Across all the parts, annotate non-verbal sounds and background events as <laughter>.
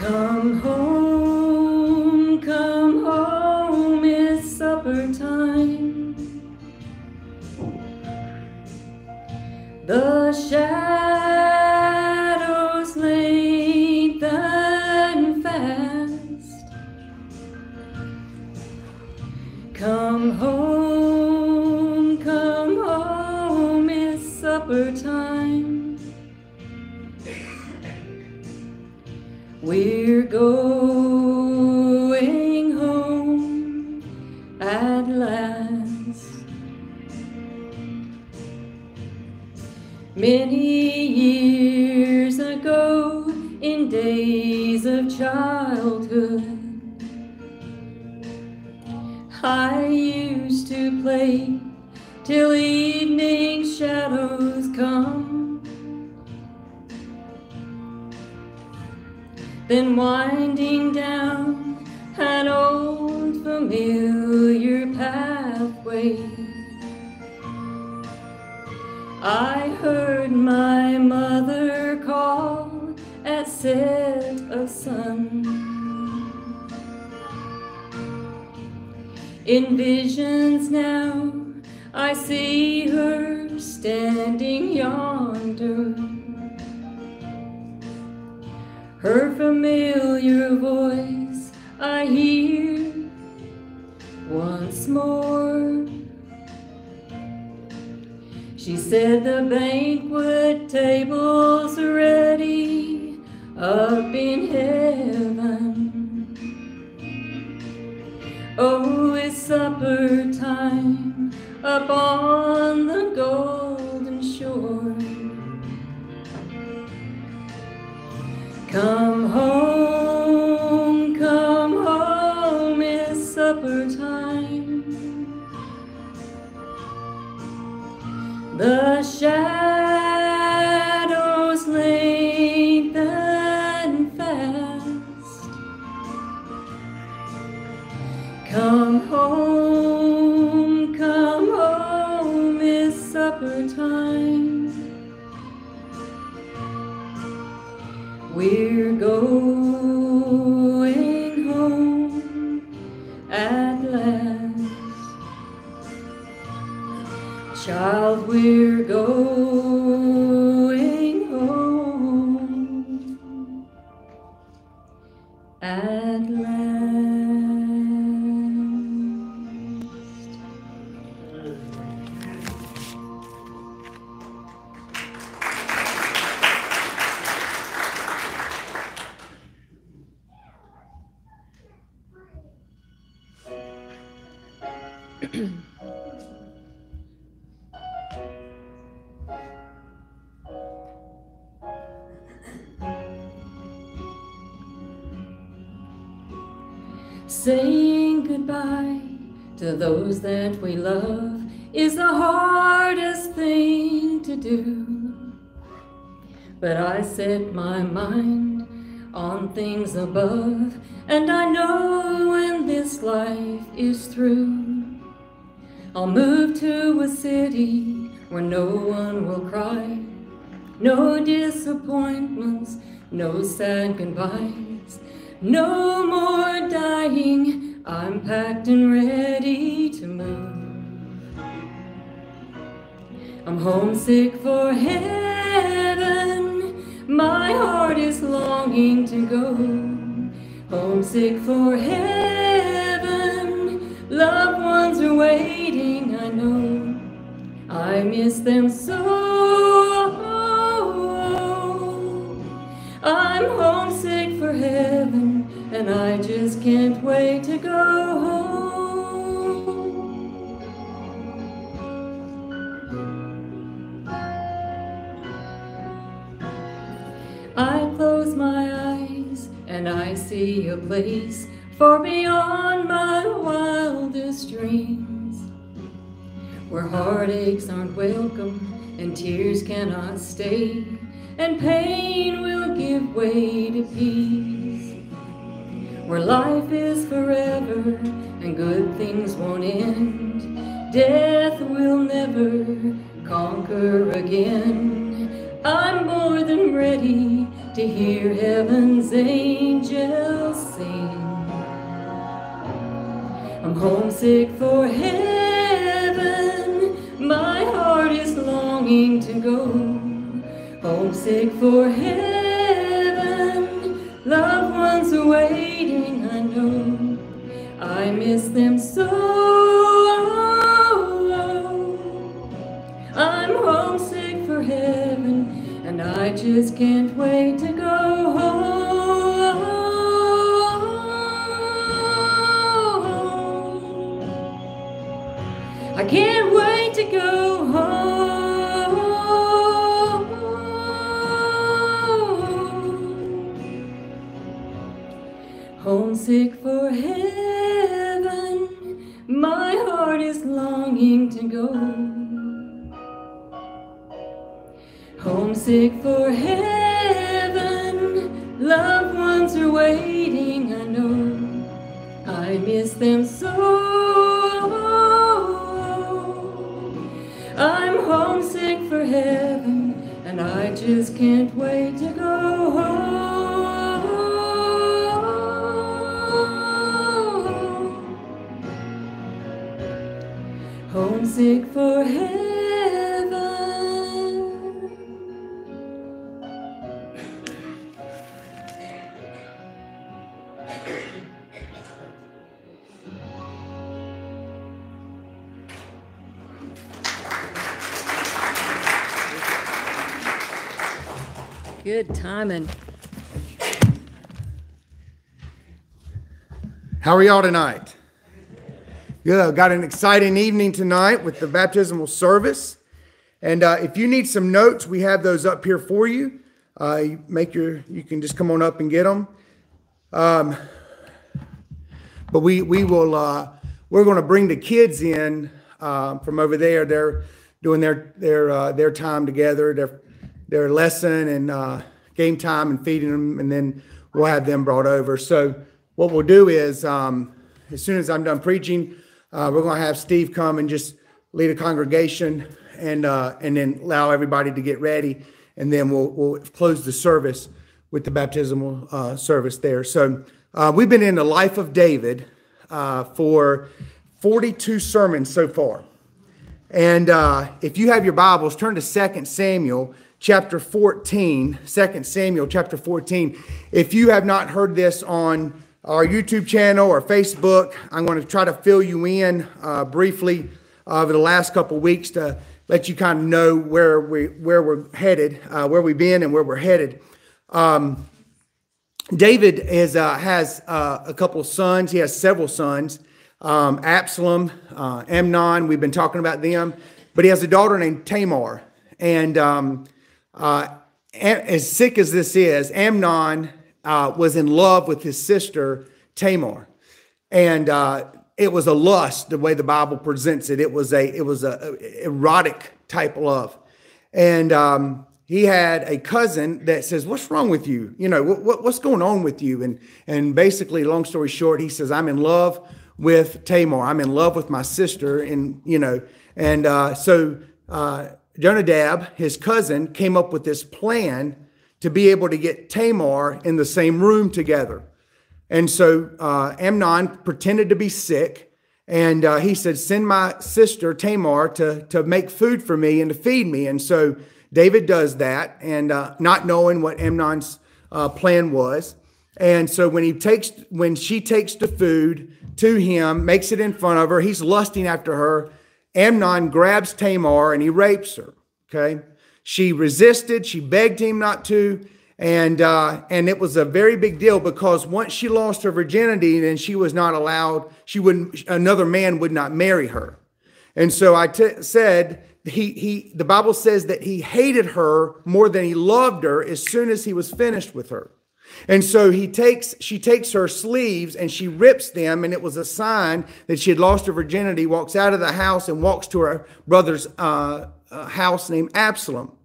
Come home, Then winding down an old familiar pathway. I heard my mother call at set of sun. In visions now, I see her standing yonder. Her familiar voice I hear once more. She said the banquet table's ready up in heaven. Oh, it's supper time up on the Come home, <clears throat> Saying goodbye to those that we love is the hardest thing to do. But I set my mind on things above, and I know when this life is through, I'll move to a city where no one will cry, no disappointments, no sad goodbyes, no more dying. I'm packed and ready to move. I'm homesick for heaven. My heart is longing to go. Homesick for heaven. Loved ones are waiting. I miss them so. I'm homesick for heaven, and I just can't wait to go home. I close my eyes and I see a place far beyond my wildest dreams where heartaches aren't welcome and tears cannot stay and pain will give way to peace. Where life is forever and good things won't end death will never conquer again. I'm more than ready to hear heaven's angels sing. I'm homesick for heaven, longing to go. Homesick for heaven, loved ones are waiting, I know. I miss them so. I'm homesick for heaven, and I just can't wait to go home. I can't wait to go Homesick for heaven, my heart is longing to go. Homesick for heaven, loved ones are waiting, I know. I miss them so. I'm homesick for heaven, and I just can't wait to go home. Homesick for heaven. Good timing. How are y'all tonight? Good. Got an exciting evening tonight with the baptismal service. And uh, if you need some notes, we have those up here for you. Uh, you make your, you can just come on up and get them. Um, but we we will uh, we're going to bring the kids in uh, from over there. They're doing their their uh, their time together. They're their lesson and uh, game time and feeding them, and then we'll have them brought over. So what we'll do is, um, as soon as I'm done preaching, uh, we're going to have Steve come and just lead a congregation and uh, and then allow everybody to get ready, and then we'll we'll close the service with the baptismal uh, service there. So uh, we've been in the life of David uh, for 42 sermons so far. And if you have your Bibles, turn to 2 Samuel chapter 14, 2 Samuel chapter 14. If you have not heard this on our YouTube channel or Facebook, I'm going to try to fill you in uh, briefly uh, over the last couple weeks to let you kind of know where we where we're headed, uh, where we've been, and where we're headed. Um, David is uh, has uh, a couple sons. He has several sons. Um, Absalom, uh, Amnon. We've been talking about them, but he has a daughter named Tamar, and um, as sick as this is, Amnon uh, was in love with his sister Tamar, and uh, it was a lust the way the Bible presents it. It was a it was a, a erotic type love, and um, he had a cousin that says, "What's wrong with you? You know what, what, what's going on with you?" And and basically, long story short, he says, "I'm in love with Tamar. I'm in love with my sister," and you know, and uh, so. Uh, Jonadab, his cousin, came up with this plan to be able to get Tamar in the same room together. And so uh, Amnon pretended to be sick, and uh, he said, Send my sister Tamar to, to make food for me and to feed me. And so David does that, and uh, not knowing what Amnon's uh, plan was. And so when he takes when she takes the food to him, makes it in front of her, he's lusting after her Amnon grabs Tamar and he rapes her. Okay. She resisted. She begged him not to. And, uh, and it was a very big deal because once she lost her virginity, then she was not allowed, she wouldn't, another man would not marry her. And so I t- said, he, he, the Bible says that he hated her more than he loved her as soon as he was finished with her. And so he takes, she takes her sleeves and she rips them, and it was a sign that she had lost her virginity. Walks out of the house and walks to her brother's uh, uh, house named Absalom.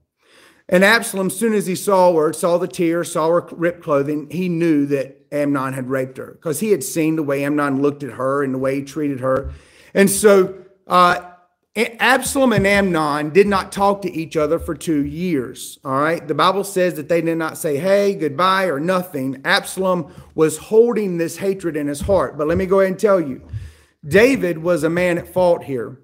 And Absalom, soon as he saw her, saw the tears, saw her ripped clothing, he knew that Amnon had raped her because he had seen the way Amnon looked at her and the way he treated her. And so uh, Absalom and Amnon did not talk to each other for two years. All right. The Bible says that they did not say, hey, goodbye, or nothing. Absalom was holding this hatred in his heart. But let me go ahead and tell you David was a man at fault here.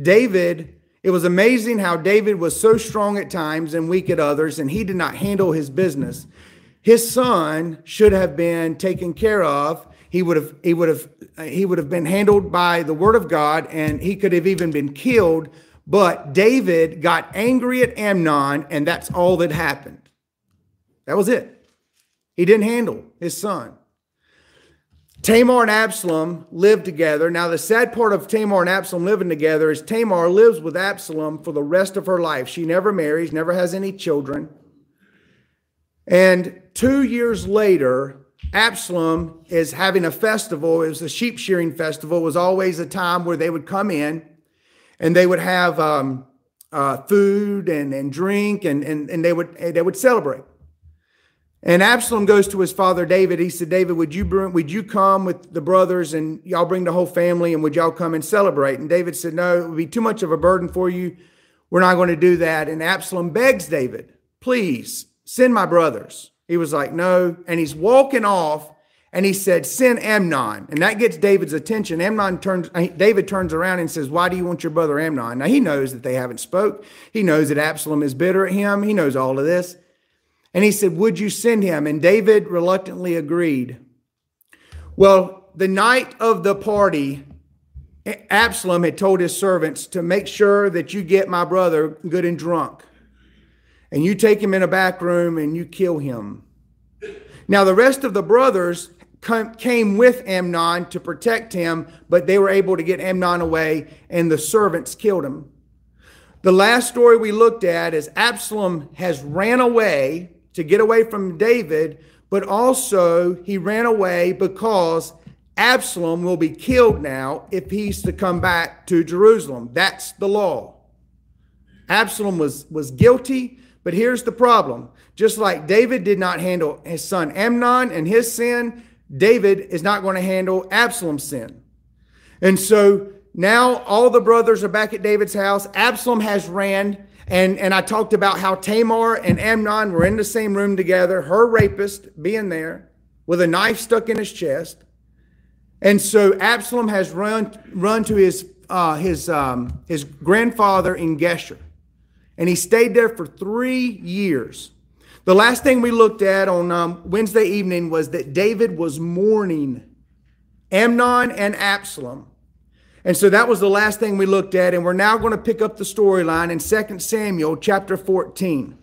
David, it was amazing how David was so strong at times and weak at others, and he did not handle his business. His son should have been taken care of. He would have he would have he would have been handled by the word of God and he could have even been killed. But David got angry at Amnon and that's all that happened. That was it. He didn't handle his son Tamar and Absalom lived together. Now, the sad part of Tamar and Absalom living together is Tamar lives with Absalom for the rest of her life. She never marries, never has any children. And two years later, Absalom is having a festival. It was a sheep shearing festival. It was always a time where they would come in and they would have um, uh, food and, and drink and, and, and they would they would celebrate. And Absalom goes to his father David. He said, David, would you bring, would you come with the brothers and y'all bring the whole family and would y'all come and celebrate? And David said, No, it would be too much of a burden for you. We're not going to do that. And Absalom begs David, please send my brothers. He was like, No. And he's walking off and he said, Send Amnon. And that gets David's attention. Amnon turns, David turns around and says, Why do you want your brother Amnon? Now he knows that they haven't spoke. He knows that Absalom is bitter at him. He knows all of this. And he said, Would you send him? And David reluctantly agreed. Well, the night of the party, Absalom had told his servants to make sure that you get my brother good and drunk and you take him in a back room and you kill him. Now, the rest of the brothers came with Amnon to protect him, but they were able to get Amnon away, and the servants killed him. The last story we looked at is Absalom has ran away to get away from David, but also he ran away because Absalom will be killed now if he's to come back to Jerusalem. That's the law. Absalom was, was guilty. But here's the problem just like David did not handle his son Amnon and his sin, David is not going to handle Absalom's sin. And so now all the brothers are back at David's house. Absalom has ran. And, and I talked about how Tamar and Amnon were in the same room together, her rapist being there with a knife stuck in his chest. And so Absalom has run, run to his, uh, his, um, his grandfather in Geshur and he stayed there for three years. The last thing we looked at on um, Wednesday evening was that David was mourning Amnon and Absalom. And so that was the last thing we looked at. And we're now going to pick up the storyline in 2 Samuel chapter 14,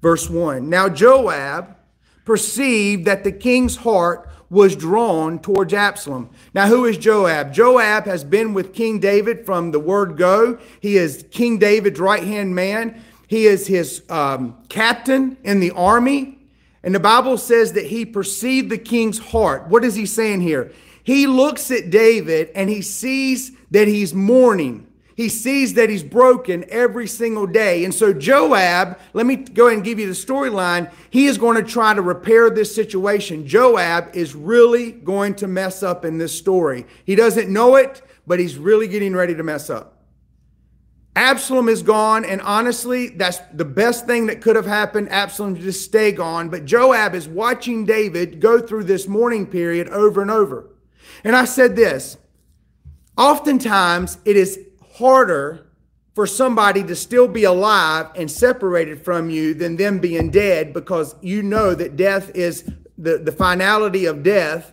verse 1. Now Joab perceived that the king's heart was drawn towards Absalom. Now, who is Joab? Joab has been with King David from the word go. He is King David's right hand man. He is his um, captain in the army. And the Bible says that he perceived the king's heart. What is he saying here? He looks at David and he sees that he's mourning. He sees that he's broken every single day. And so, Joab, let me go ahead and give you the storyline. He is going to try to repair this situation. Joab is really going to mess up in this story. He doesn't know it, but he's really getting ready to mess up. Absalom is gone, and honestly, that's the best thing that could have happened. Absalom just stay gone. But Joab is watching David go through this mourning period over and over. And I said this oftentimes it is harder for somebody to still be alive and separated from you than them being dead because you know that death is the, the finality of death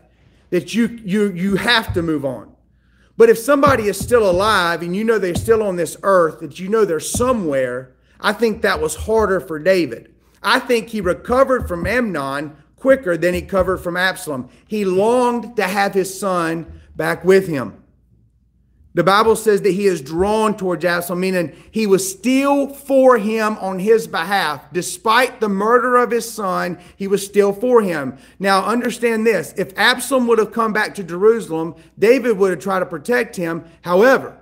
that you you you have to move on. But if somebody is still alive and you know they're still on this earth that you know they're somewhere i think that was harder for david. I think he recovered from amnon quicker than he covered from absalom he longed to have his son back with him the Bible says that he is drawn towards Absalom, meaning he was still for him on his behalf. Despite the murder of his son, he was still for him. Now, understand this if Absalom would have come back to Jerusalem, David would have tried to protect him. However,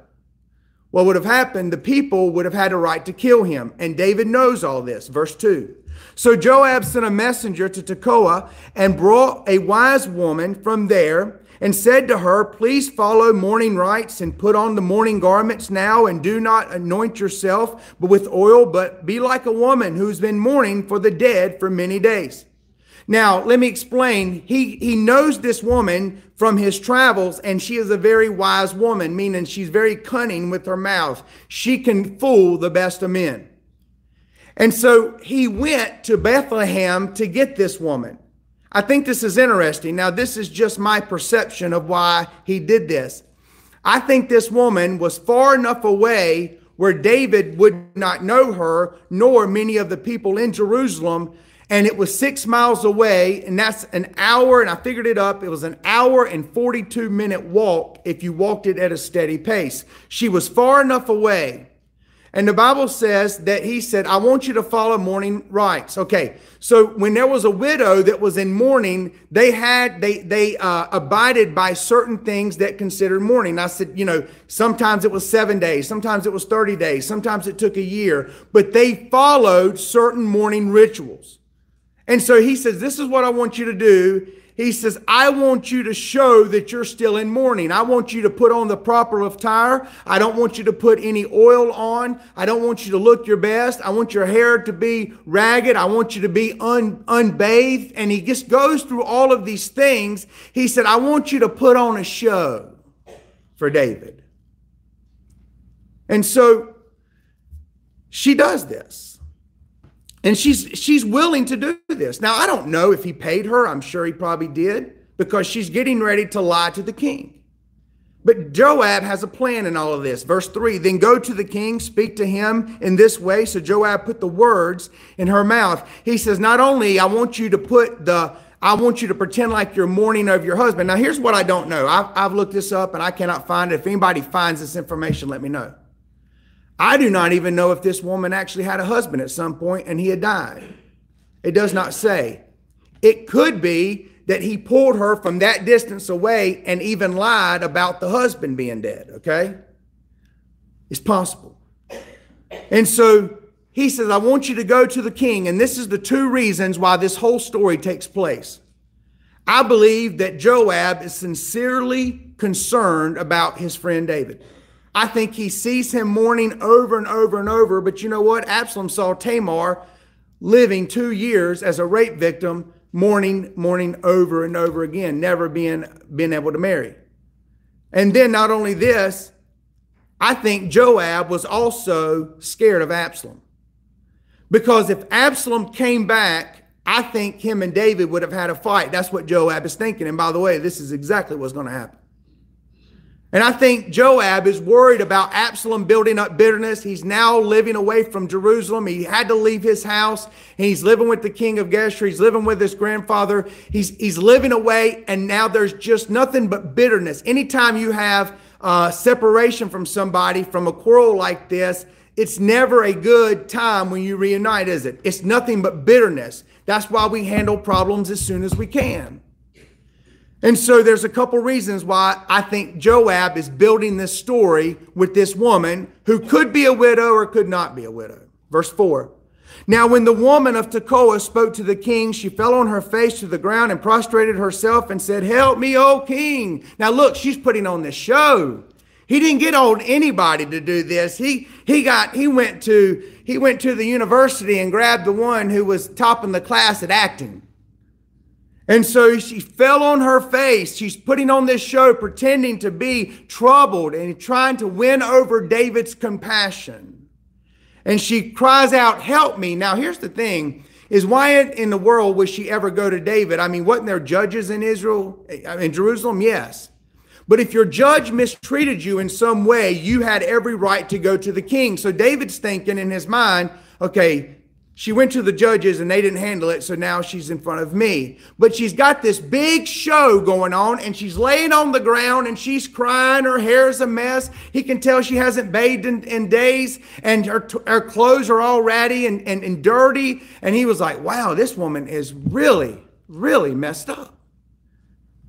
what would have happened? The people would have had a right to kill him. And David knows all this. Verse 2. So Joab sent a messenger to Tekoa and brought a wise woman from there and said to her, Please follow mourning rites and put on the mourning garments now, and do not anoint yourself but with oil, but be like a woman who's been mourning for the dead for many days. Now, let me explain. He, he knows this woman from his travels, and she is a very wise woman, meaning she's very cunning with her mouth. She can fool the best of men. And so he went to Bethlehem to get this woman. I think this is interesting. Now, this is just my perception of why he did this. I think this woman was far enough away where David would not know her, nor many of the people in Jerusalem. And it was six miles away, and that's an hour, and I figured it up. It was an hour and 42 minute walk if you walked it at a steady pace. She was far enough away and the Bible says that he said, I want you to follow mourning rites. Okay. So when there was a widow that was in mourning, they had, they, they uh, abided by certain things that considered mourning. I said, you know, sometimes it was seven days, sometimes it was 30 days, sometimes it took a year, but they followed certain mourning rituals. And so he says, this is what I want you to do he says, I want you to show that you're still in mourning. I want you to put on the proper attire. I don't want you to put any oil on. I don't want you to look your best. I want your hair to be ragged. I want you to be un, unbathed. And he just goes through all of these things. He said, I want you to put on a show for David. And so she does this. And she's she's willing to do this. Now, I don't know if he paid her. I'm sure he probably did because she's getting ready to lie to the king. But Joab has a plan in all of this. Verse 3 Then go to the king, speak to him in this way. So Joab put the words in her mouth. He says, Not only I want you to put the I want you to pretend like you're mourning of your husband. Now, here's what I don't know. I've, I've looked this up and I cannot find it. If anybody finds this information, let me know. I do not even know if this woman actually had a husband at some point and he had died. It does not say. It could be that he pulled her from that distance away and even lied about the husband being dead, okay? It's possible. And so he says, I want you to go to the king. And this is the two reasons why this whole story takes place. I believe that Joab is sincerely concerned about his friend David. I think he sees him mourning over and over and over. But you know what? Absalom saw Tamar living two years as a rape victim, mourning, mourning over and over again, never being, being able to marry. And then not only this, I think Joab was also scared of Absalom. Because if Absalom came back, I think him and David would have had a fight. That's what Joab is thinking. And by the way, this is exactly what's going to happen. And I think Joab is worried about Absalom building up bitterness. He's now living away from Jerusalem. He had to leave his house. He's living with the king of Geshur. He's living with his grandfather. He's, he's living away, and now there's just nothing but bitterness. Anytime you have uh, separation from somebody, from a quarrel like this, it's never a good time when you reunite, is it? It's nothing but bitterness. That's why we handle problems as soon as we can. And so there's a couple reasons why I think Joab is building this story with this woman who could be a widow or could not be a widow. Verse 4. Now, when the woman of Tekoa spoke to the king, she fell on her face to the ground and prostrated herself and said, Help me, O king. Now, look, she's putting on this show. He didn't get on anybody to do this. He he got he went to he went to the university and grabbed the one who was topping the class at acting. And so she fell on her face. She's putting on this show, pretending to be troubled and trying to win over David's compassion. And she cries out, Help me. Now, here's the thing is why in the world would she ever go to David? I mean, wasn't there judges in Israel, eh, in Jerusalem? Yes. But if your judge mistreated you in some way, you had every right to go to the king. So David's thinking in his mind, okay, she went to the judges and they didn't handle it, so now she's in front of me. But she's got this big show going on and she's laying on the ground and she's crying. Her hair's a mess. He can tell she hasn't bathed in, in days and her, her clothes are all ratty and, and, and dirty. And he was like, wow, this woman is really, really messed up.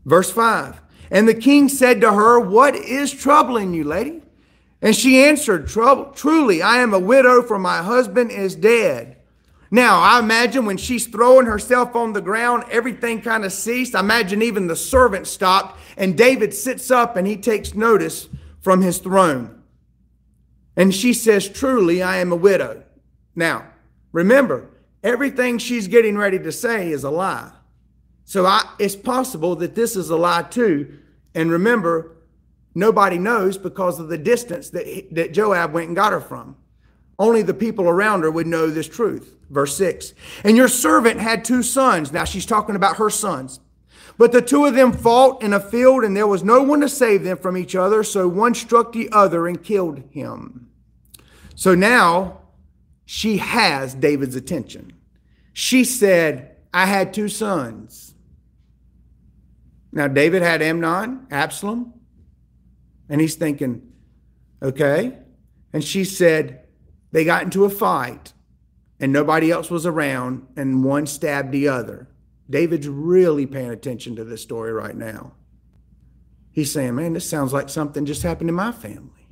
Verse 5 And the king said to her, What is troubling you, lady? And she answered, Truly, I am a widow, for my husband is dead. Now, I imagine when she's throwing herself on the ground, everything kind of ceased. I imagine even the servant stopped, and David sits up and he takes notice from his throne. And she says, Truly, I am a widow. Now, remember, everything she's getting ready to say is a lie. So I, it's possible that this is a lie too. And remember, nobody knows because of the distance that, that Joab went and got her from. Only the people around her would know this truth. Verse 6. And your servant had two sons. Now she's talking about her sons. But the two of them fought in a field, and there was no one to save them from each other. So one struck the other and killed him. So now she has David's attention. She said, I had two sons. Now, David had Amnon, Absalom, and he's thinking, okay. And she said, they got into a fight and nobody else was around, and one stabbed the other. David's really paying attention to this story right now. He's saying, Man, this sounds like something just happened in my family.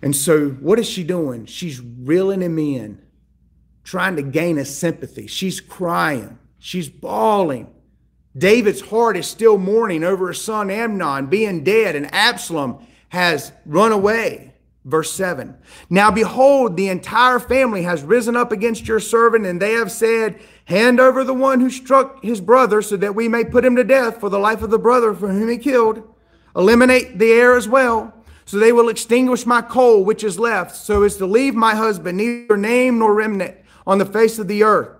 And so, what is she doing? She's reeling him in, trying to gain his sympathy. She's crying, she's bawling. David's heart is still mourning over his son Amnon being dead, and Absalom has run away. Verse 7 Now behold, the entire family has risen up against your servant, and they have said, Hand over the one who struck his brother, so that we may put him to death for the life of the brother for whom he killed. Eliminate the heir as well, so they will extinguish my coal which is left, so as to leave my husband neither name nor remnant on the face of the earth.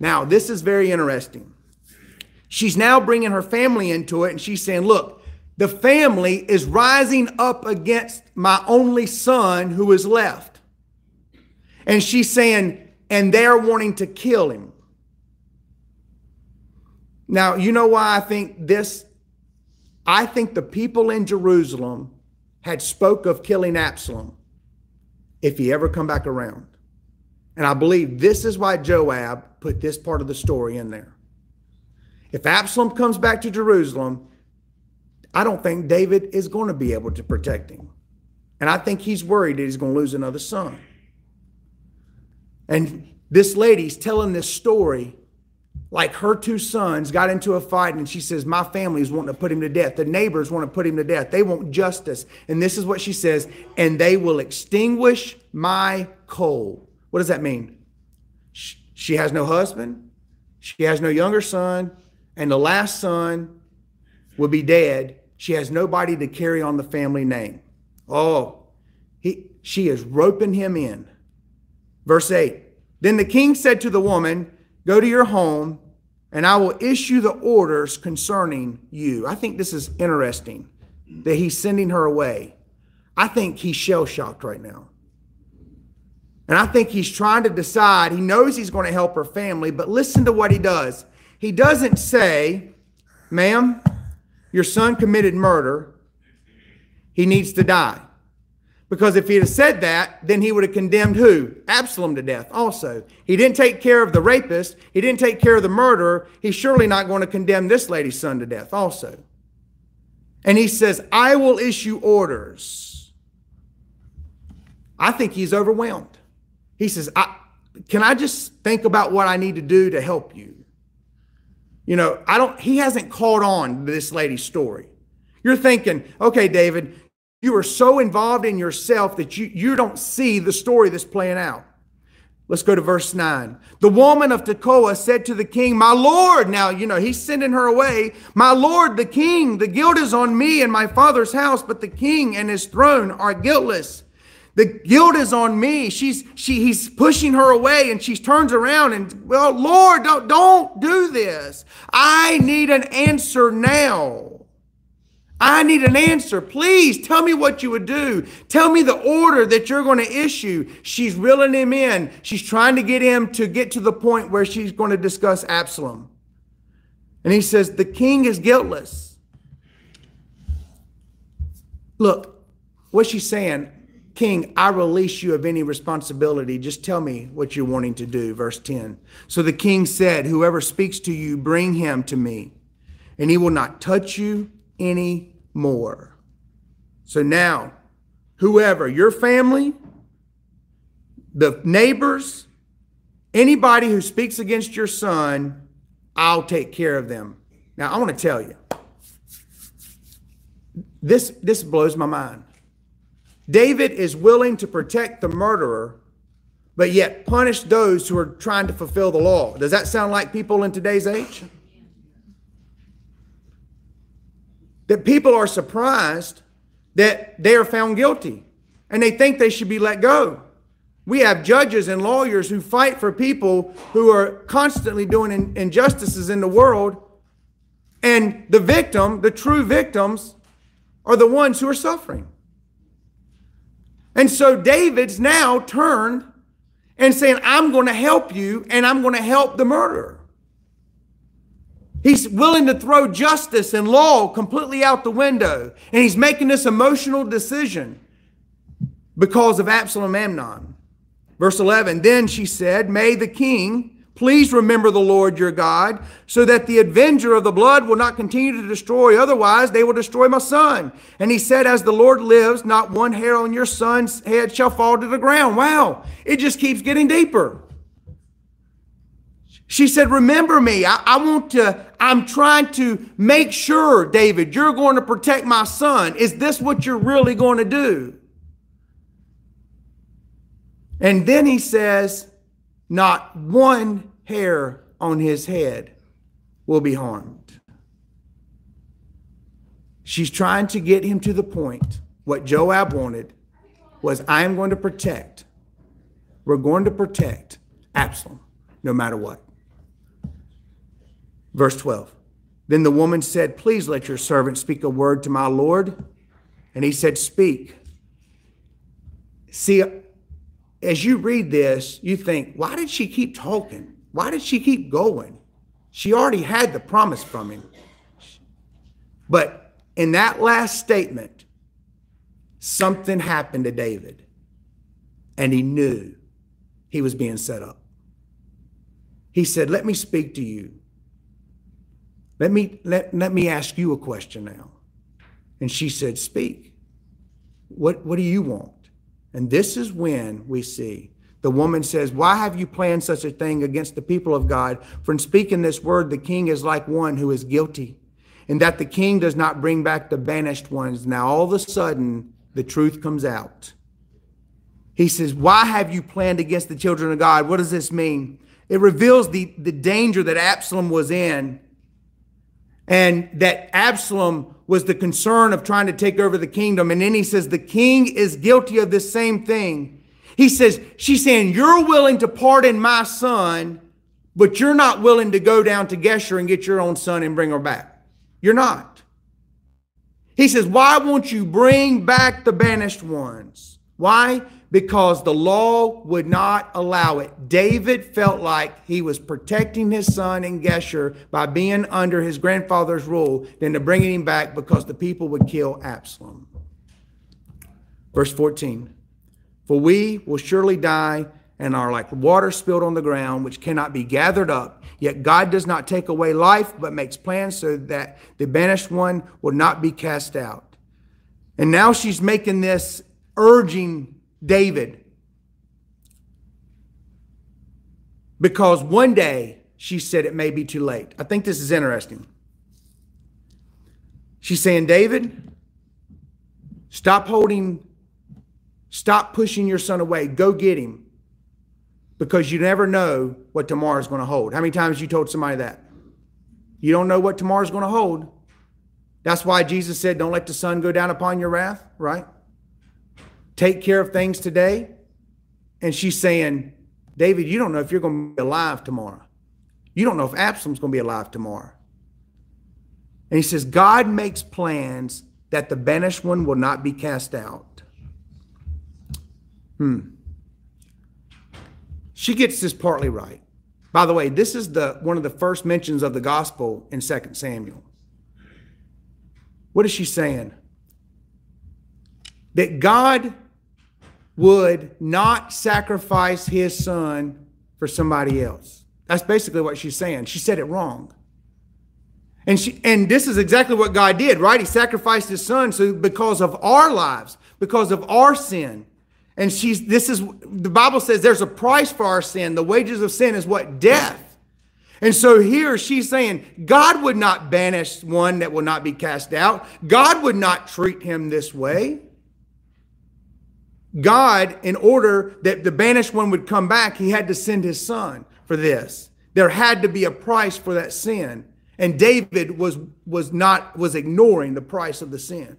Now, this is very interesting. She's now bringing her family into it, and she's saying, Look, the family is rising up against my only son who is left. And she's saying, and they're wanting to kill him. Now, you know why I think this? I think the people in Jerusalem had spoke of killing Absalom if he ever come back around. And I believe this is why Joab put this part of the story in there. If Absalom comes back to Jerusalem, I don't think David is going to be able to protect him. And I think he's worried that he's going to lose another son. And this lady's telling this story like her two sons got into a fight and she says, My family is wanting to put him to death. The neighbors want to put him to death. They want justice. And this is what she says, and they will extinguish my coal. What does that mean? She has no husband, she has no younger son, and the last son will be dead she has nobody to carry on the family name. Oh, he, she is roping him in. Verse 8 Then the king said to the woman, Go to your home, and I will issue the orders concerning you. I think this is interesting that he's sending her away. I think he's shell shocked right now. And I think he's trying to decide. He knows he's going to help her family, but listen to what he does. He doesn't say, Ma'am, your son committed murder, he needs to die. Because if he had said that, then he would have condemned who? Absalom to death also. He didn't take care of the rapist, he didn't take care of the murderer. He's surely not going to condemn this lady's son to death also. And he says, I will issue orders. I think he's overwhelmed. He says, I, Can I just think about what I need to do to help you? You know, I don't, he hasn't caught on to this lady's story. You're thinking, okay, David, you are so involved in yourself that you, you don't see the story that's playing out. Let's go to verse 9. The woman of Tekoa said to the king, My Lord, now, you know, he's sending her away. My Lord, the king, the guilt is on me and my father's house, but the king and his throne are guiltless. The guilt is on me. She's she he's pushing her away and she turns around and well, Lord, don't don't do this. I need an answer now. I need an answer. Please tell me what you would do. Tell me the order that you're going to issue. She's reeling him in. She's trying to get him to get to the point where she's going to discuss Absalom. And he says, The king is guiltless. Look, what's she saying? King, I release you of any responsibility. Just tell me what you're wanting to do. Verse 10. So the king said, Whoever speaks to you, bring him to me, and he will not touch you any more. So now, whoever, your family, the neighbors, Anybody who speaks against your son, I'll take care of them. Now, I want to tell you, this, this blows my mind. David is willing to protect the murderer, but yet punish those who are trying to fulfill the law. Does that sound like people in today's age? That people are surprised that they are found guilty and they think they should be let go. We have judges and lawyers who fight for people who are constantly doing injustices in the world. And the victim, the true victims, are the ones who are suffering. And so David's now turned and saying, I'm going to help you and I'm going to help the murderer. He's willing to throw justice and law completely out the window. And he's making this emotional decision because of Absalom Amnon. Verse 11 Then she said, May the king please remember the Lord your God, so that the avenger of the blood will not continue to destroy, otherwise, they will destroy my son. And he said, As the Lord lives, not one hair on your son's head shall fall to the ground. Wow, it just keeps getting deeper. She said, Remember me. I, I, want to, I'm trying to make sure, David, you're going to protect my son. Is this what you're really going to do? And then he says, Not one hair on his head will be harmed. She's trying to get him to the point. What Joab wanted was, I am going to protect. We're going to protect Absalom no matter what. Verse 12. Then the woman said, Please let your servant speak a word to my Lord. And he said, Speak. See, as you read this, you think, why did she keep talking? Why did she keep going? She already had the promise from him. But in that last statement, something happened to David, and he knew he was being set up. He said, Let me speak to you. Let me, let, let me ask you a question now. And she said, Speak. What, what do you want? And this is when we see the woman says, Why have you planned such a thing against the people of God? For in speaking this word, the king is like one who is guilty, and that the king does not bring back the banished ones. Now, all of a sudden, the truth comes out. He says, Why have you planned against the children of God? What does this mean? It reveals the, the danger that Absalom was in, and that Absalom was the concern of trying to take over the kingdom. And then he says, The king is guilty of this same thing. He says, She's saying, You're willing to pardon my son, but you're not willing to go down to Geshur and get your own son and bring her back. You're not. He says, Why won't you bring back the banished ones? Why? Because the law would not allow it. David felt like he was protecting his son in Geshur by being under his grandfather's rule than to bringing him back because the people would kill Absalom. Verse 14. For we will surely die and are like water spilled on the ground, which cannot be gathered up. Yet God does not take away life, but makes plans so that the banished one will not be cast out. And now she's making this urging David. Because one day she said it may be too late. I think this is interesting. She's saying, David, stop holding Stop pushing your son away. Go get him because you never know what tomorrow is going to hold. How many times you told somebody that? You don't know what tomorrow is going to hold. That's why Jesus said, Don't let the sun go down upon your wrath, right? Take care of things today. And she's saying, David, you don't know if you're going to be alive tomorrow. You don't know if Absalom's going to be alive tomorrow. And he says, God makes plans that the banished one will not be cast out. Hmm. She gets this partly right. By the way, this is the one of the first mentions of the gospel in 2 Samuel. What is she saying? That God would not sacrifice his son for somebody else. That's basically what she's saying. She said it wrong. And she and this is exactly what God did, right? He sacrificed his son so because of our lives, because of our sin. And she's this is the Bible says there's a price for our sin. The wages of sin is what? Death. And so here she's saying God would not banish one that will not be cast out. God would not treat him this way. God, in order that the banished one would come back, he had to send his son for this. There had to be a price for that sin. And David was, was not, was ignoring the price of the sin.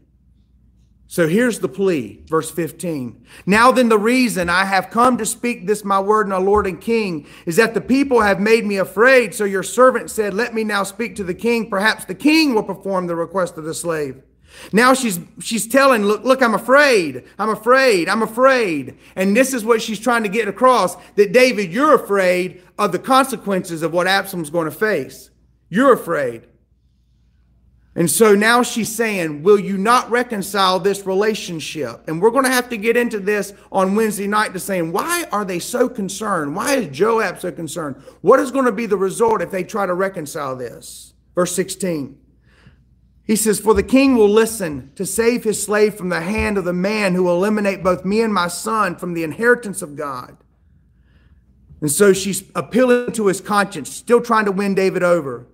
So here's the plea, verse 15. Now then, the reason I have come to speak this my word, my Lord and King, is that the people have made me afraid. So your servant said, Let me now speak to the king. Perhaps the king will perform the request of the slave. Now she's she's telling, look, look, I'm afraid. I'm afraid. I'm afraid. And this is what she's trying to get across that David, you're afraid of the consequences of what Absalom's going to face. You're afraid. And so now she's saying, Will you not reconcile this relationship? And we're going to have to get into this on Wednesday night to saying, Why are they so concerned? Why is Joab so concerned? What is going to be the result if they try to reconcile this? Verse 16. He says, For the king will listen to save his slave from the hand of the man who will eliminate both me and my son from the inheritance of God. And so she's appealing to his conscience, still trying to win David over.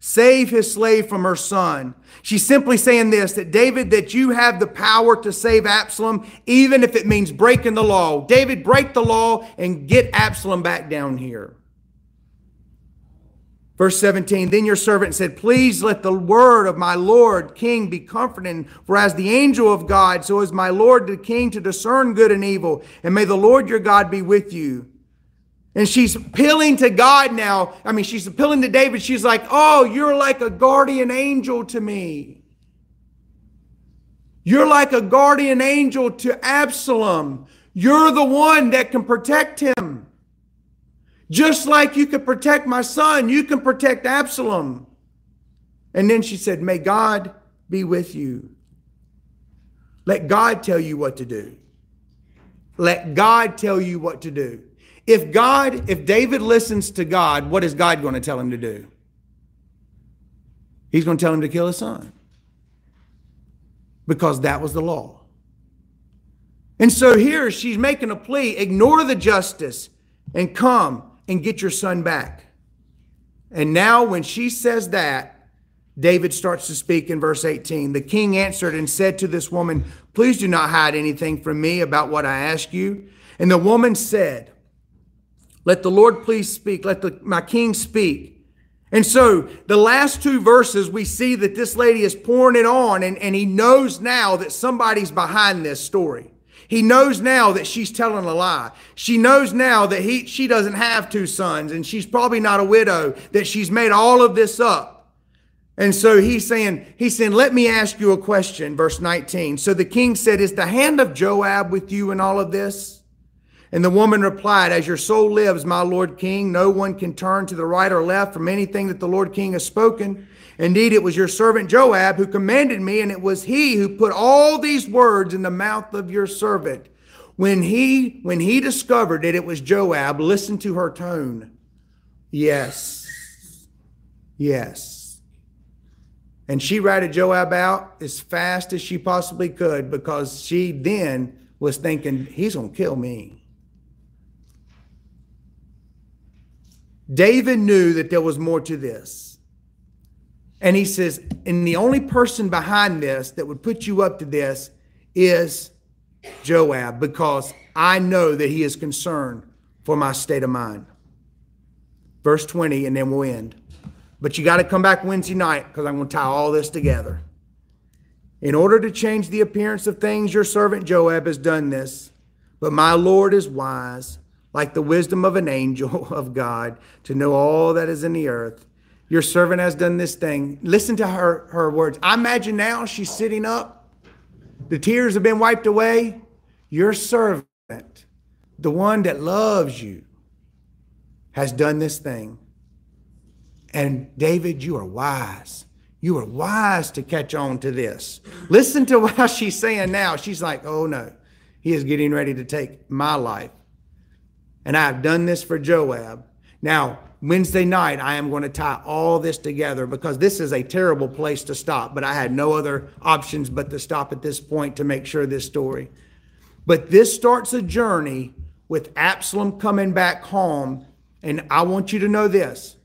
Save his slave from her son. She's simply saying this that David, that you have the power to save Absalom, even if it means breaking the law. David, break the law and get Absalom back down here. Verse 17, then your servant said, Please let the word of my Lord King be comforting, for as the angel of God, so is my Lord the King to discern good and evil. And may the Lord your God be with you. And she's appealing to God now. I mean, she's appealing to David. She's like, Oh, you're like a guardian angel to me. You're like a guardian angel to Absalom. You're the one that can protect him. Just like you could protect my son, you can protect Absalom. And then she said, May God be with you. Let God tell you what to do. Let God tell you what to do. If God, if David listens to God, what is God going to tell him to do? He's going to tell him to kill his son. Because that was the law. And so here she's making a plea ignore the justice and come and get your son back. And now, when she says that, David starts to speak in verse 18. The king answered and said to this woman, Please do not hide anything from me about what I ask you. And the woman said, Let the Lord please speak. Let the, my king speak. And so the last two verses, we see that this lady is pouring it on, and, and he knows now that somebody's behind this story. He knows now that she's telling a lie. She knows now that he, she doesn't have two sons and she's probably not a widow, that she's made all of this up. And so he's saying, he's saying, let me ask you a question, verse 19. So the king said, Is the hand of Joab with you in all of this? And the woman replied, As your soul lives, my Lord King, no one can turn to the right or left from anything that the Lord King has spoken. Indeed, it was your servant Joab who commanded me, and it was he who put all these words in the mouth of your servant. When he when he discovered that it was Joab, listen to her tone. Yes. Yes. And she ratted Joab out as fast as she possibly could because she then was thinking, he's going to kill me. David knew that there was more to this. And he says, and the only person behind this that would put you up to this is Joab, because I know that he is concerned for my state of mind. Verse 20, and then we'll end. But you got to come back Wednesday night because I'm going to tie all this together. In order to change the appearance of things, your servant Joab has done this. But my Lord is wise, like the wisdom of an angel <laughs> of God, to know all that is in the earth. Your servant has done this thing. Listen to her, her words. I imagine now she's sitting up. The tears have been wiped away. Your servant, the one that loves you, has done this thing. And David, you are wise. You are wise to catch on to this. Listen to <laughs> what she's saying now. She's like, oh no, he is getting ready to take my life. And I have done this for Joab. Now, Wednesday night, I am going to tie all this together because this is a terrible place to stop, but I had no other options but to stop at this point to make sure this story. But this starts a journey with Absalom coming back home. And I want you to know this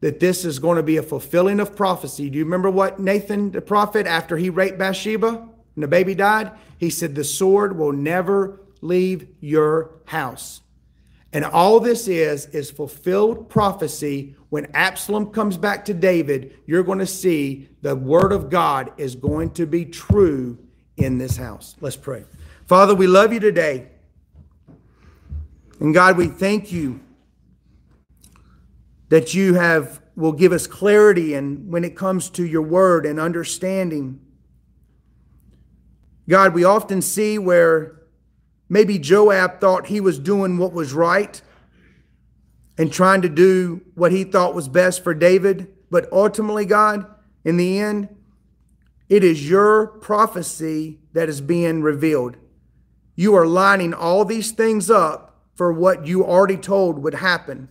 that this is going to be a fulfilling of prophecy. Do you remember what Nathan, the prophet, after he raped Bathsheba and the baby died? He said, The sword will never leave your house. And all this is, is fulfilled prophecy. When Absalom comes back to David, you're going to see the word of God is going to be true in this house. Let's pray. Father, we love you today. And God, we thank you that you have will give us clarity and when it comes to your word and understanding. God, we often see where maybe Joab thought he was doing what was right and trying to do what he thought was best for David, but ultimately, God, in the end, it is your prophecy that is being revealed. You are lining all these things up for what you already told would happen.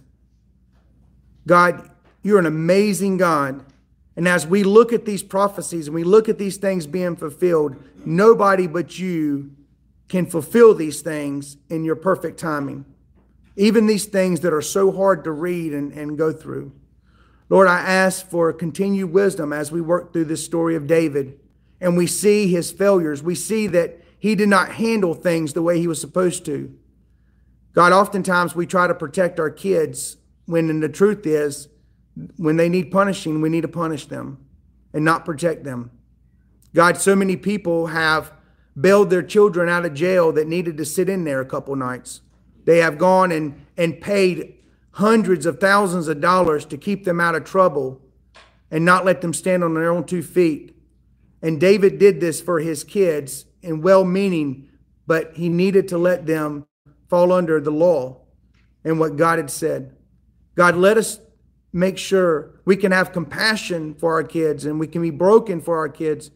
God, you're an amazing God. And as we look at these prophecies and we look at these things being fulfilled, nobody but you can fulfill these things in your perfect timing. Even these things that are so hard to read and, and go through. Lord, I ask for continued wisdom as we work through this story of David and we see his failures. We see that he did not handle things the way he was supposed to. God, oftentimes we try to protect our kids when the truth is, when they need punishing, we need to punish them and not protect them. God, so many people have bailed their children out of jail that needed to sit in there a couple nights. They have gone and, and paid hundreds of thousands of dollars to keep them out of trouble and not let them stand on their own two feet. And David did this for his kids in well meaning, but he needed to let them fall under the law and what God had said. God, let us make sure we can have compassion for our kids and we can be broken for our kids,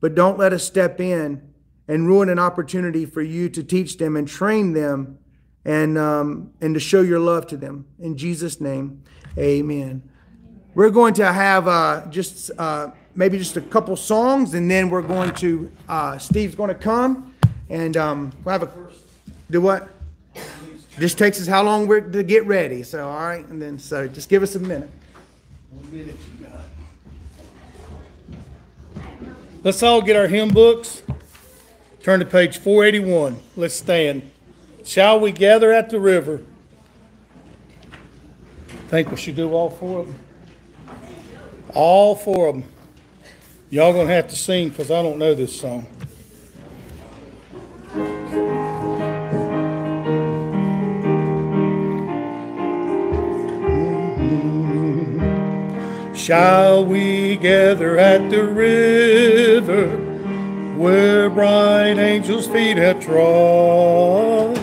but don't let us step in and ruin an opportunity for you to teach them and train them and, um, and to show your love to them. In Jesus' name, amen. We're going to have uh, just uh, maybe just a couple songs, and then we're going to, uh, Steve's going to come and um, we'll have a, do what? This takes us how long we're to get ready. So, all right. And then, so just give us a minute. Let's all get our hymn books. Turn to page 481. Let's stand. Shall we gather at the river? Think we should do all four of them? All four of them. Y'all gonna have to sing because I don't know this song. Mm-hmm. Shall we gather at the river where bright angels' feet have trod,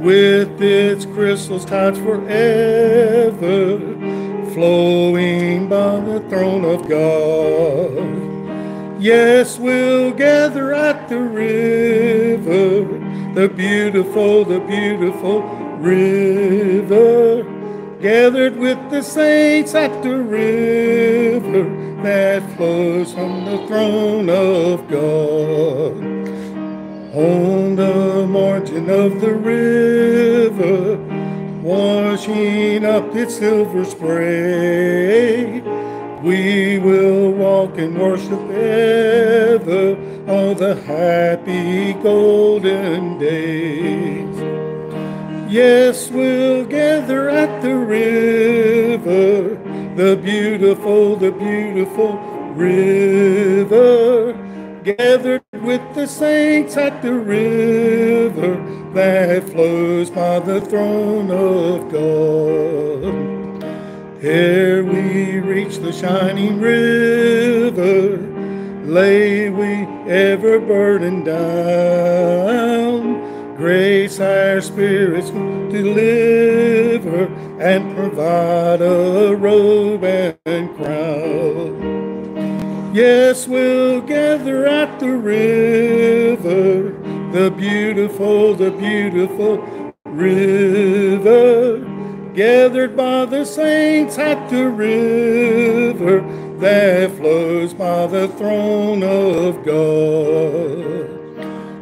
with its crystals tides forever flowing by the throne of God? Yes, we'll gather at the river, the beautiful, the beautiful river gathered with the saints at the river that flows from the throne of God. On the margin of the river, washing up its silver spray, we will walk and worship ever all the happy golden days. Yes, we'll gather at the river, the beautiful, the beautiful river. Gathered with the saints at the river that flows by the throne of God. Here we reach the shining river, lay we ever burdened down Grace our spirits deliver and provide a robe and crown. Yes, we'll gather at the river, the beautiful, the beautiful river, gathered by the saints at the river that flows by the throne of God.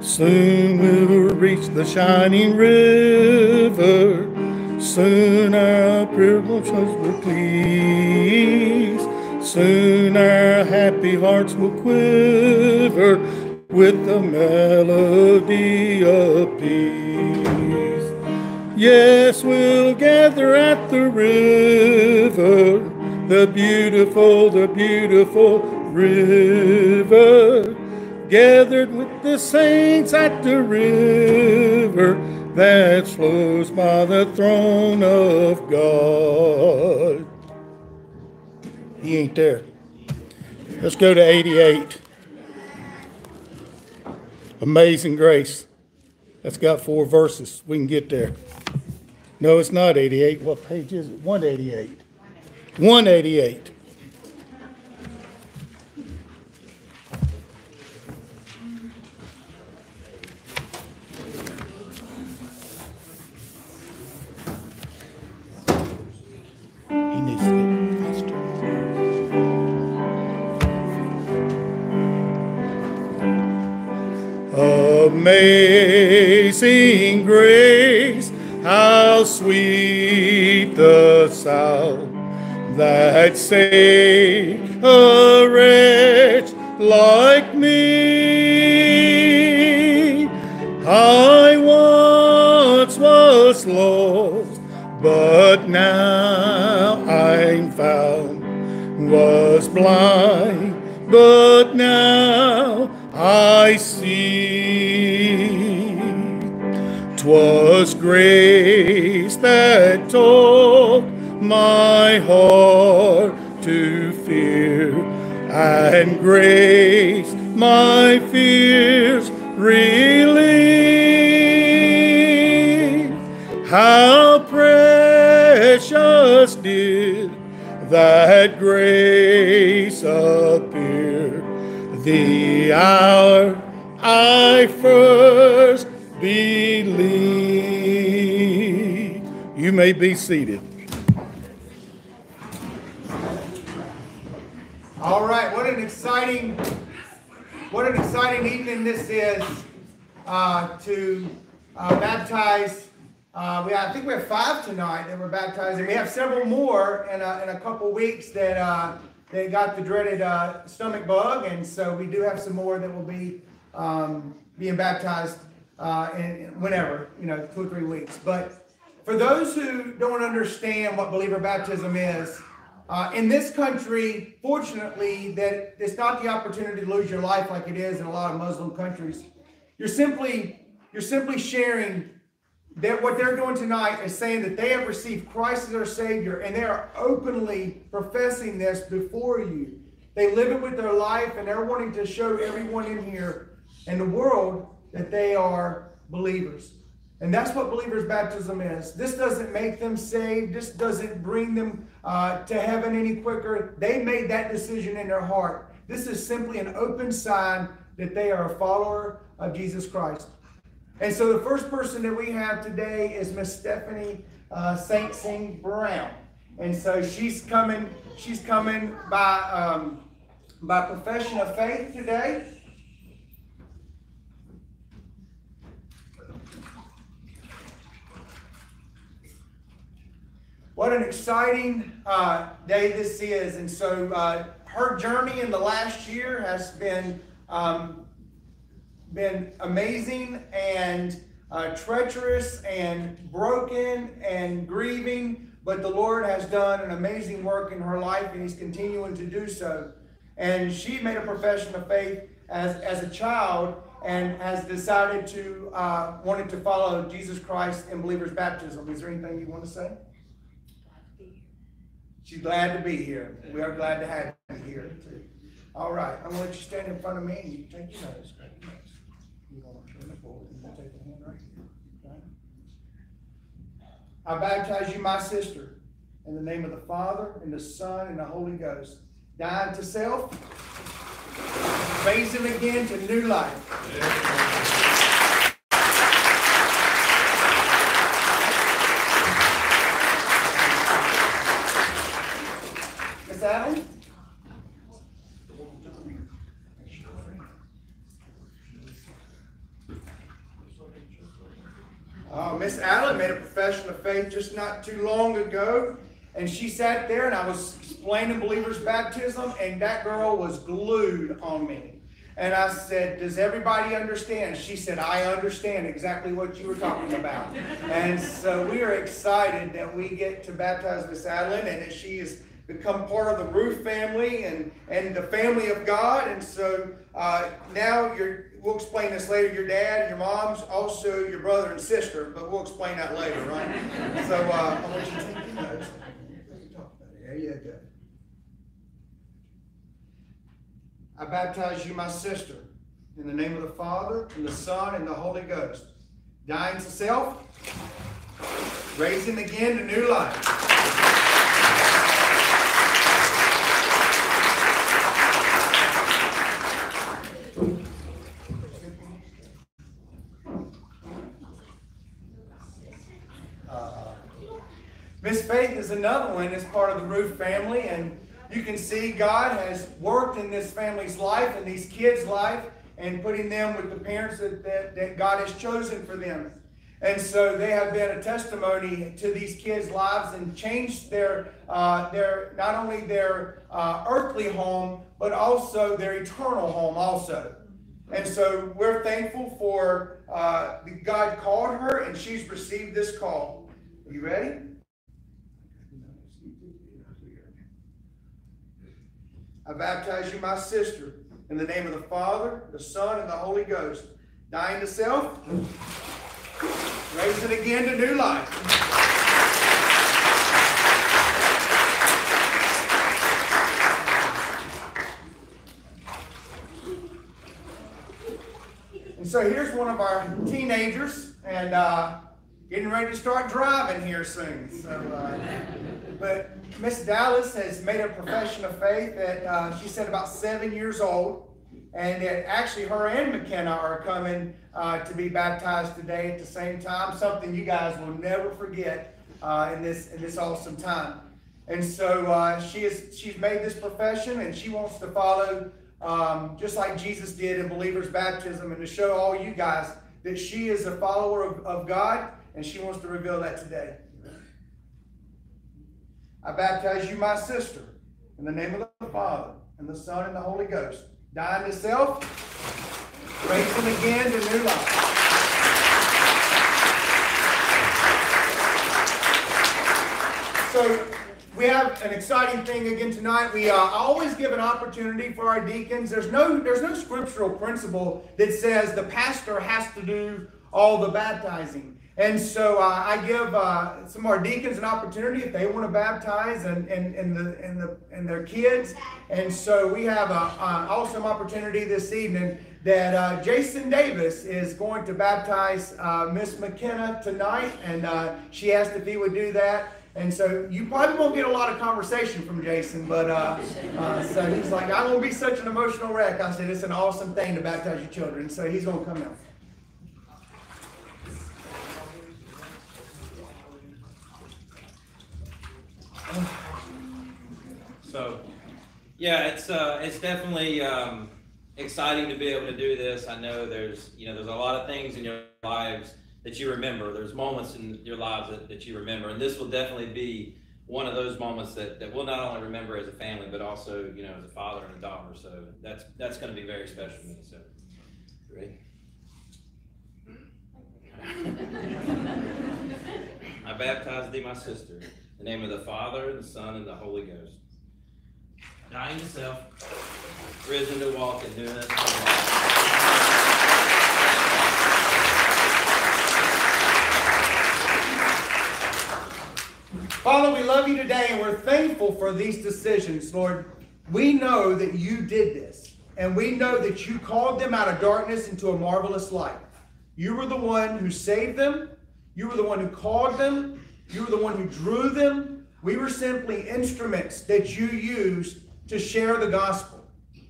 Soon we'll reach the shining river. Soon our pilgrims will please. Soon our happy hearts will quiver with the melody of peace. Yes, we'll gather at the river, the beautiful, the beautiful river gathered with the saints at the river that flows by the throne of God. He ain't there. Let's go to 88. Amazing Grace. That's got four verses. We can get there. No, it's not 88. What page is it? 188. 188. That believed. You may be seated. All right, what an exciting, what an exciting evening this is uh, to uh, baptize. Uh, we, I think we have five tonight that we're baptizing. We have several more in a, in a couple weeks that uh, they got the dreaded uh, stomach bug, and so we do have some more that will be um, being baptized uh, in, whenever, you know, two or three weeks. But for those who don't understand what believer baptism is, uh, in this country, fortunately, that it's not the opportunity to lose your life like it is in a lot of Muslim countries. You're simply you're simply sharing that what they're doing tonight is saying that they have received Christ as their Savior, and they are openly professing this before you. They live it with their life, and they're wanting to show everyone in here and the world that they are believers. And that's what believers' baptism is. This doesn't make them saved. This doesn't bring them uh, to heaven any quicker. They made that decision in their heart. This is simply an open sign that they are a follower of Jesus Christ. And so the first person that we have today is Miss Stephanie uh, Saint Sing Brown. And so she's coming. She's coming by um, by profession of faith today. What an exciting uh, day this is. And so uh, her journey in the last year has been, um, been amazing and uh, treacherous and broken and grieving. But the Lord has done an amazing work in her life and He's continuing to do so. And she made a profession of faith as, as a child and has decided to, uh, wanted to follow Jesus Christ in believer's baptism. Is there anything you want to say? She's glad to be here. We are glad to have you here too. All right, I'm gonna let you stand in front of me and you take your notes. The hand? I baptize you, my sister, in the name of the Father and the Son and the Holy Ghost. Dying to self, raising again to new life. Miss Allen? Uh, Miss Allen made a profession of faith just not too long ago, and she sat there and I was explaining believers' baptism, and that girl was glued on me. And I said, Does everybody understand? She said, I understand exactly what you were talking about. and so we are excited that we get to baptize Miss Adeline and that she has become part of the Roof family and, and the family of God. And so uh, now you're, we'll explain this later. Your dad, your mom's, also your brother and sister, but we'll explain that later, right? <laughs> so uh, I want you to take notes. There you go. I baptize you, my sister, in the name of the Father, and the Son, and the Holy Ghost. Dying to self, raising again to new life. Faith is another one as part of the Roof family, and you can see God has worked in this family's life and these kids' life and putting them with the parents that, that, that God has chosen for them. And so they have been a testimony to these kids' lives and changed their, uh, their not only their uh, earthly home, but also their eternal home also. And so we're thankful for uh, God called her and she's received this call. Are you ready? I baptize you, my sister, in the name of the Father, the Son, and the Holy Ghost. Dying to self, raising again to new life. And so here's one of our teenagers, and uh, getting ready to start driving here soon. So, uh, but Miss Dallas has made a profession of faith that uh, she said about seven years old, and that actually her and McKenna are coming uh, to be baptized today at the same time. Something you guys will never forget uh, in this in this awesome time. And so uh, she is she's made this profession, and she wants to follow um, just like Jesus did in believers' baptism, and to show all you guys that she is a follower of, of God, and she wants to reveal that today. I baptize you, my sister, in the name of the Father, and the Son, and the Holy Ghost. Dying to self, raising again to new life. So we have an exciting thing again tonight. We uh, always give an opportunity for our deacons. There's no there's no scriptural principle that says the pastor has to do all the baptizing. And so uh, I give uh, some of our deacons an opportunity if they want to baptize and, and, and, the, and, the, and their kids. And so we have an awesome opportunity this evening that uh, Jason Davis is going to baptize uh, Miss McKenna tonight. And uh, she asked if he would do that. And so you probably won't get a lot of conversation from Jason, but uh, uh, so he's like, going to be such an emotional wreck. I said, it's an awesome thing to baptize your children. So he's going to come out. So, yeah, it's uh, it's definitely um, exciting to be able to do this. I know there's you know there's a lot of things in your lives that you remember. There's moments in your lives that, that you remember, and this will definitely be one of those moments that, that we'll not only remember as a family, but also you know as a father and a daughter. So that's that's going to be very special to me. So, ready? <laughs> I baptize thee, my sister, in the name of the Father, the Son, and the Holy Ghost. Dying to self, risen to walk newness of life. Father, we love you today and we're thankful for these decisions, Lord. We know that you did this, and we know that you called them out of darkness into a marvelous light. You were the one who saved them, you were the one who called them, you were the one who drew them. We were simply instruments that you used to share the gospel.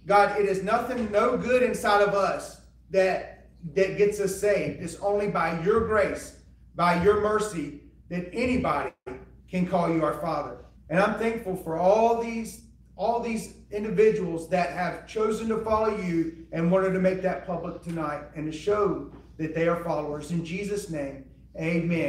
God, it is nothing, no good inside of us that, that gets us saved. It's only by your grace, by your mercy, that anybody can call you our Father. And I'm thankful for all these all these individuals that have chosen to follow you and wanted to make that public tonight and to show that they are followers. In Jesus' name, Amen.